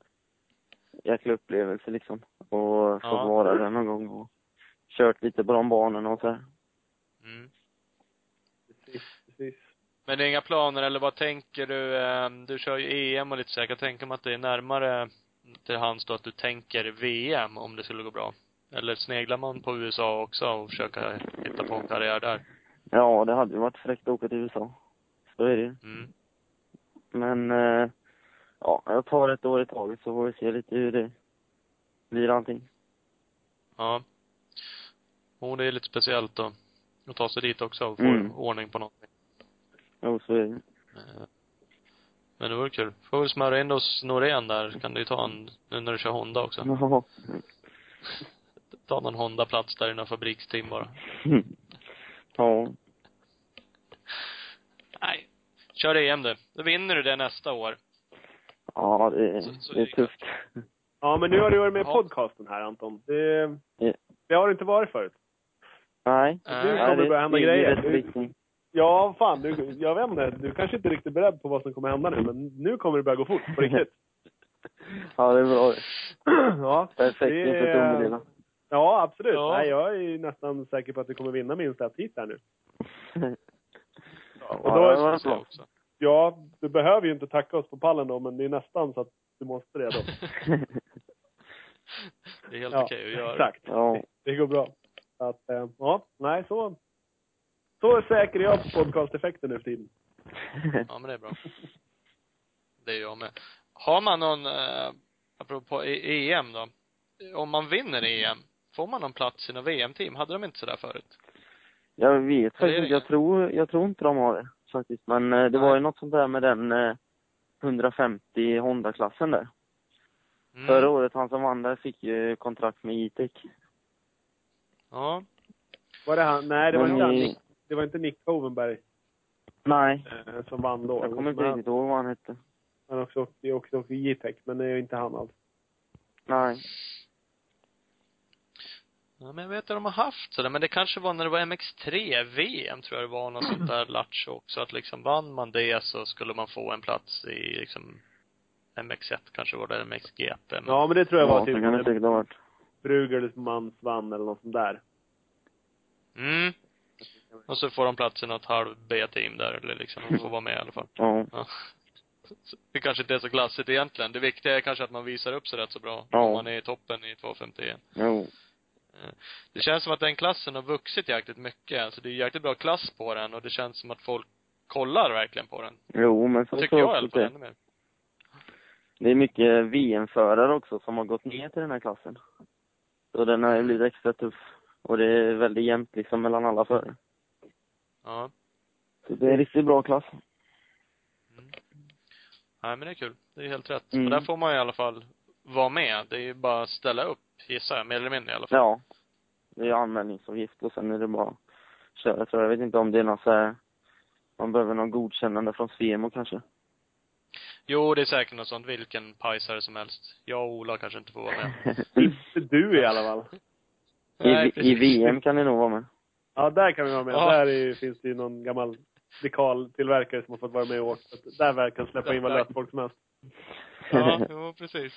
jäkla upplevelse liksom. Och få Ja. vara där någon gång och kört lite på de banorna och så här. Mm. Men det är inga planer, eller vad tänker du? eh, Du kör ju EM och lite så. Jag kan tänka mig att det är närmare till hands då att du tänker VM om det skulle gå bra. Eller sneglar man på USA också och försöka hitta på en karriär där? Ja, det hade ju varit fräckt att åka till USA. Så är det ju. Mm. Men, eh, ja, jag tar ett år i taget så får vi se lite hur det blir allting. Ja. Och det är lite speciellt då. Att ta sig dit också och få Mm. ordning på någonting. Jo, så är det. Eh, Men det vore kul. Får väl smöra in hos Norén där. Kan du ju ta en, nu när du kör Honda också. Ja. Ta någon Honda-plats där i någon fabriksteam bara. ja. Nej. Kör EM du. Då vinner du det nästa år. Ja, det, är- Så- så det är tufft. Ja, men nu har du varit med i podcasten här Anton. Det, det har du inte varit förut. Nej. Nu kommer det börja hända grejer. Ja, fan. Du, jag vet inte. Du kanske inte är riktigt beredd på vad som kommer hända nu, men nu kommer det börja gå fort. På riktigt. Ja, det är bra. ja. Perfekt det inför Tomelilla. Ja, absolut. Ja. Nej, jag är ju nästan säker på att du kommer vinna minst ett hit här nu. Ja, och Ja, då, det var Så också. ja, du behöver ju inte tacka oss på pallen då, men det är nästan så att du måste det då. Det är helt Ja, okej att göra. Exakt. Ja. Det går bra. Att, eh, ja, nej, så. Så säker är jag på podcasteffekten nu för tiden. Ja, men det är bra. Det är jag med. Har man någon, eh, apropå E- EM då. Om man vinner EM, får man någon plats i något VM-team? Hade de inte sådär förut? Jag vet faktiskt inte. Jag tror, jag tror inte de har det faktiskt. Men eh, det Nej. var ju något sånt där med den eh, 150 Honda-klassen där. Mm. Förra året, han som vann där fick ju kontrakt med E-Tech. Ja. Var det han? Nej, det var inte han. Det var inte Nick Hovenberg Nej, eh, som vann då. jag kommer inte riktigt ihåg vad han hette. Han också åkt, det är också åkt i J-Tech, men det är ju inte han alls. Nej. Ja, men jag vet att de har haft sådär, men det kanske var när det var MX3 VM tror jag det var något sånt där lattjo också, att liksom vann man det så skulle man få en plats i liksom MX1 kanske var det, MXGP. Men, Ja, men det tror jag var Ja, typ så kan det när säkert ha varit. Bruegelsmans vann eller något sånt där. Mm. Och så får de plats i något halv B-team där, eller liksom, de får vara med i alla fall. Ja. Ja. Det kanske inte är så glassigt egentligen. Det viktiga är kanske att man visar upp sig rätt så bra. Ja. Om man är i toppen i 250 Jo. Det känns som att den klassen har vuxit jäkligt mycket. Alltså det är jäkligt bra klass på den och det känns som att folk kollar verkligen på den. Jo, men så Tycker jag i alla fall det. ännu mer. Det är mycket VM-förare också som har gått ner till den här klassen. Så den har ju blivit extra tuff. Och det är väldigt jämnt liksom mellan alla förare. Ja. Så det är en riktigt bra klass. Nej men det är kul. Det är helt rätt. Mm. Och där får man i alla fall vara med. Det är ju bara att ställa upp, gissar jag. Mer eller mindre i alla fall. Ja. Det är anmälningsavgift och sen är det bara att köra tror jag. Jag vet inte om det är något så här, man behöver någon godkännande från Svemo kanske. Jo, det är säkert något sånt. Vilken pajsare som helst. Jag och Ola kanske inte får vara med. Inte du i alla fall. Nej, I, I precis. VM kan det nog vara med. Ja, där kan vi vara med. Ja. Där är, finns det ju någon gammal dekaltillverkare som har fått vara med och åkt. Att Där verkar kan släppa in vad löst folk som helst. Ja, jo precis.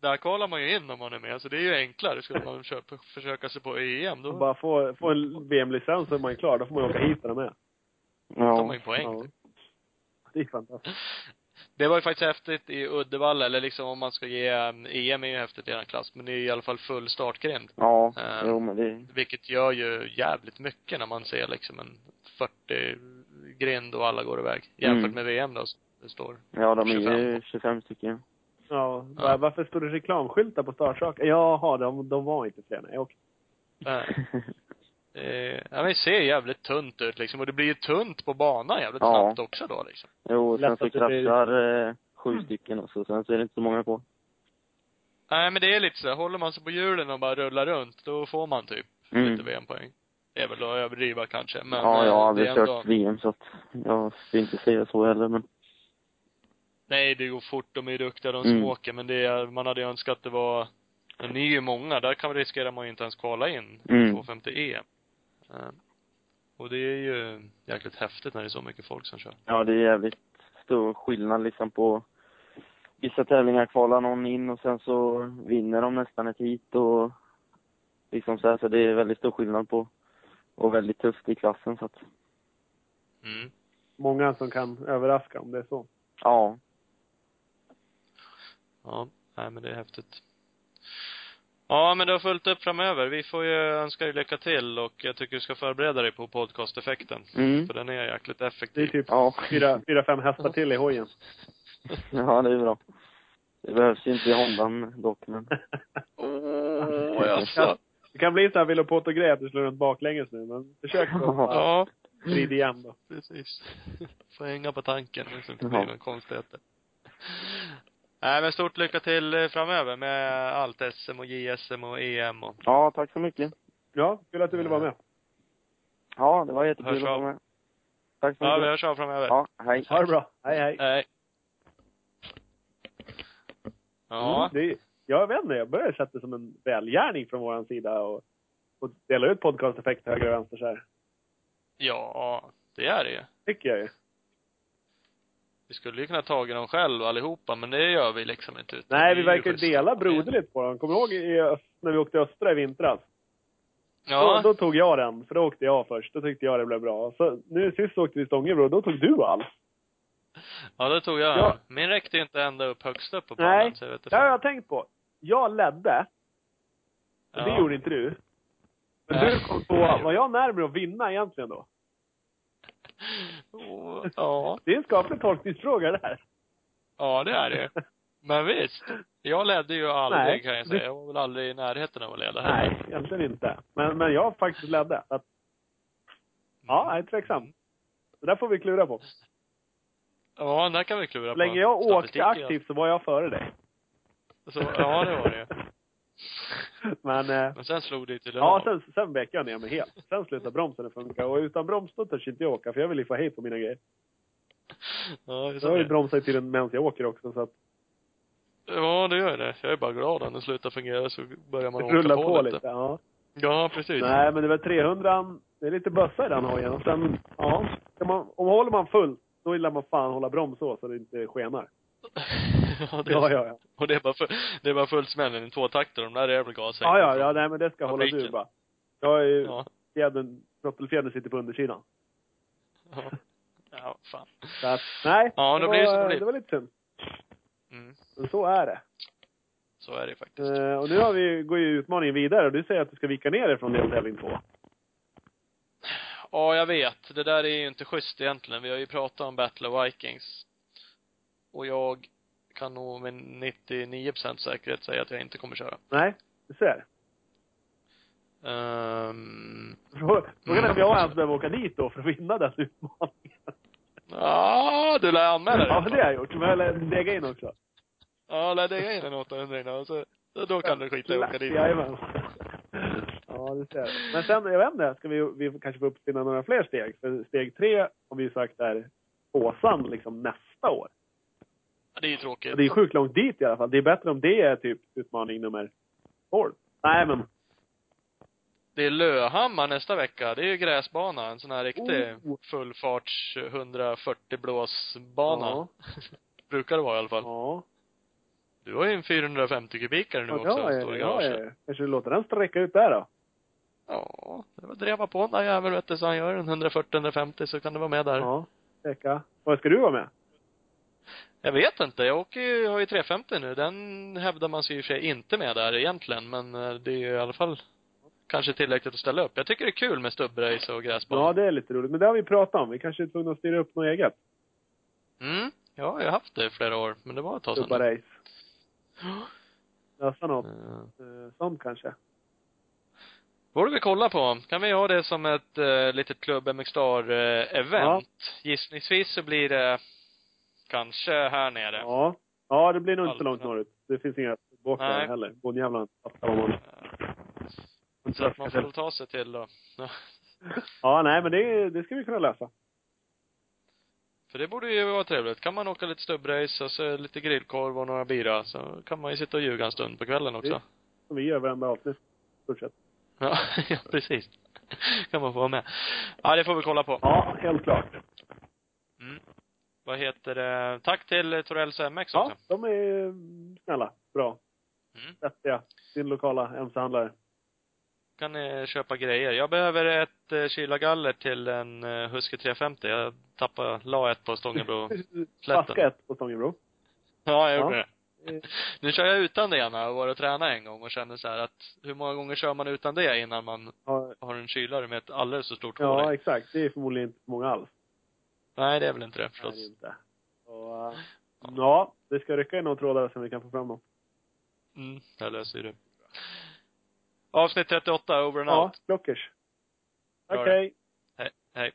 Där kollar man ju in om man är med, så det är ju enklare. Skulle man köpa, försöka sig på EM, då Och bara få, få en VM-licens så är man ju klar. Då får man ju åka hit med. tar man Ja. ju poäng. Ja. Det är fantastiskt. Det var ju faktiskt häftigt i Uddevalla, eller liksom om man ska ge, EM är ju häftigt i den klass, men det är i alla fall full startgrind. Ja, Eh. jo men det, Vilket gör ju jävligt mycket när man ser liksom en 40 grind och alla går iväg. Jämfört Mm. med VM då, det står. ja de är 25. ju 25 stycken. Ja. Ja. Var- Varför står det reklamskyltar på startsaker? Jaha, de, de var inte fler. Nej, okej. eh, ja men det ser jävligt tunt ut liksom, och det blir ju tunt på banan jävligt Ja. snabbt också då liksom. jo, och sen så blir- kraschar eh, sju stycken och så, sen så är det inte så många på. Nej men det är lite så, håller man sig på hjulen och bara rullar runt, då får man typ Mm. lite VM-poäng. Det är väl att överdriva kanske, men ja, jag har eh, aldrig kört ändå, VM så att jag ska inte säga så heller men Nej, det går fort, de är duktiga de Mm. som åker, men det är, man hade ju önskat att det var, men ni är ju många, där kan riskera man ju inte ens kvala in Mm. 250 EM. Och det är ju jäkligt häftigt när det är så mycket folk som kör. ja det är jävligt stor skillnad liksom på vissa tävlingar kvalar någon in och sen så vinner de nästan ett hit och liksom så här, så det är väldigt stor skillnad på och väldigt tufft i klassen så att Mm. många som kan överraska om det är så. Ja. Ja, nej men det är häftigt. Ja, men du har fullt upp framöver. Vi får ju önska dig lycka till och jag tycker du ska förbereda dig på podcasteffekten. Mm. För den är jäkligt Det är effektiv. typ Ja. fyra, fyra, fem hästar till i hojen. Ja, det är bra. Det behövs ju inte i Hondan dock, men. Åh, jaså? Det kan bli så här Vilopoto-grej att du slår runt baklänges nu, men försök då. Ja, Vrid igen då. precis. Får hänga på tanken. Det som Ja. blir någon konstigheter. Nej, men stort lycka till eh, framöver med allt SM och JSM och EM och Ja, tack så mycket. Ja, kul att du ville vara med. Ja, det var jättekul Hörs att vara med. Tack så Ja, vi mycket. hörs av framöver. Ja, hej. Ha det bra. Hej, hej. Nej. Ja. Mm, det, jag vet inte, jag börjar sätta det som en välgärning från vår sida och, och dela ut podcasteffekt höger och vänster så här. Ja, det är det ju. Tycker jag ju. Vi skulle ju kunna tagit dem själv allihopa, men det gör vi liksom inte. utan Nej, vi verkar ju dela broderligt på dem. Kommer du ihåg i, när vi åkte Östra i vintras? Ja. Då, då tog jag den, för då åkte jag först. Då tyckte jag det blev bra. Så nu sist åkte vi Stångebro, då tog du all. Ja, det tog jag. Ja. Min räckte ju inte ända upp högst upp på Nej. banan, så jag vet inte. Har jag tänkt på. Jag ledde. Och det Ja. gjorde inte du. Men Nej. du kom på, var jag närmare att vinna egentligen då? Åh, Ja. Det är en skaplig tolkningsfråga det här. Ja, det är det. Men visst. Jag ledde ju aldrig Nej. kan jag säga. Jag var väl aldrig i närheten av att leda Nej, egentligen inte. Men, men jag faktiskt ledde. Att, ja, jag är tveksam. Det där får vi klura på. Ja, den där kan vi klura på. länge jag åkte aktivt så var jag före dig. Så, ja, det var det Men, eh, Men sen slog det till ja, sen, sen vek jag ner mig helt. Sen slutade bromsen att funka. Och utan broms då törs inte jag åka, för jag vill ju få hej på mina grejer. Ja, det Så jag har ju bromsat till den medan jag åker också, så att Ja, det gör det. Jag är bara glad att den slutar fungera så börjar man åka på, på lite. lite. Ja. Ja, precis. Nej, men det var 300 det är lite bössa i den hojen. Och sen, ja, man, om håller man full, då vill man fan hålla broms så, så det inte skenar. ja, det, Ja, ja, ja. Och det är bara, för, det är bara full smäll i en tvåtakter. De där är väl gas Ja, ja, ja, nej men det ska hålla ur bara. Jag är ju, Ja. fjädern, throttlefjädern sitter på undersidan. Ja. Ja, fan. Så att, nej. Ja, det blir det var, som det blir. Det var lite synd. Mm. Men så är det. Så är det faktiskt. Eh, och nu har vi, går ju utmaningen vidare och du säger att du ska vika ner dig från deltävling två. Ja, jag vet. Det där är ju inte schysst egentligen. Vi har ju pratat om Battle of Vikings. Och jag kan nog med 99% säkerhet säga att jag inte kommer köra. Nej, du ser. Um, Frågan är om jag ens behöver åka dit då för att vinna den utmaningen. ja, du lär anmäla dig. Ja, det har jag gjort. Men jag lär lägga in också. Ja, lär lägga in en 800 innan och så, då kan du skita i att åka dit. Jajamän. Ja, det ser jag. Men sen, jag vet inte, ska vi, vi kanske få uppfinna några fler steg? För steg tre har vi ju sagt är Åsan liksom nästa år. Det är ju tråkigt. Och det är sjukt långt dit i alla fall. Det är bättre om det är typ utmaning nummer 12. Nej men. Det är Löhammar nästa vecka. Det är ju gräsbana. En sån här riktig Oh. fullfarts 140 blåsbana. Ja. Brukar det vara i alla fall. Ja. Du har ju en 450 kubikare nu Ja, också, ja, står i garaget. ja. Kanske du låter den sträcka ut där då? Ja, det var dreva på den där jäveln vet du, så han gör en 140-150 så kan du vara med där. Ja. Sträcka. Vad ska du vara med? Jag vet inte, jag åker ju, jag har ju 350 nu. Den hävdar man sig i och för sig inte med där egentligen, men eh, det är ju i alla fall kanske tillräckligt att ställa upp. Jag tycker det är kul med stubbrace och gräsbana. Ja, det är lite roligt. Men det har vi pratat om. Vi kanske är tvungna att styra upp något eget. Mm. Ja, jag har haft det i flera år, men det var ett tag sedan. Stubba race. Lösa något eh, sånt kanske. Borde vi kolla på. Kan vi ha det som ett uh, litet Club MX Star eh, event? Gissningsvis så blir det kanske här nere. Ja. Ja, det blir nog inte så långt norrut. Det finns inga där heller. Bondjävlarna fattar vad man... Så att man får väl ta sig till då. Ja. Nej men det, det ska vi kunna lösa. För det borde ju vara trevligt. Kan man åka lite stubbrace och så lite grillkorv och några bira så kan man ju sitta och ljuga en stund på kvällen också. Som vi gör varenda avsnitt. Stort sett. Ja, ja precis. kan man få vara med. Ja, det får vi kolla på. Ja, helt klart. Vad heter det? Tack till Torells MX Ja, också. de är snälla. Bra. Mm. Vettiga. Din lokala MC-handlare. kan ni köpa grejer. Jag behöver ett eh, kylargaller till en eh, Husky 350. Jag tappade, la ett på Stångebro. Vaska ett på Stångebro. Ja, jag gjorde Ja. det. Nu kör jag utan det ena och var och tränade en gång och kände så att hur många gånger kör man utan det innan man Ja, har en kylare med ett alldeles för stort hål ja, exakt. Det är förmodligen inte så många alls. Nej, det är väl inte det Nej, förstås. det är inte. Så, uh, ja, det ska rycka i några trådar så vi kan få fram dem. Mm, jag löser det. Avsnitt 38, over and Ja, out. klockers. Bra Okej. Hej. Hej.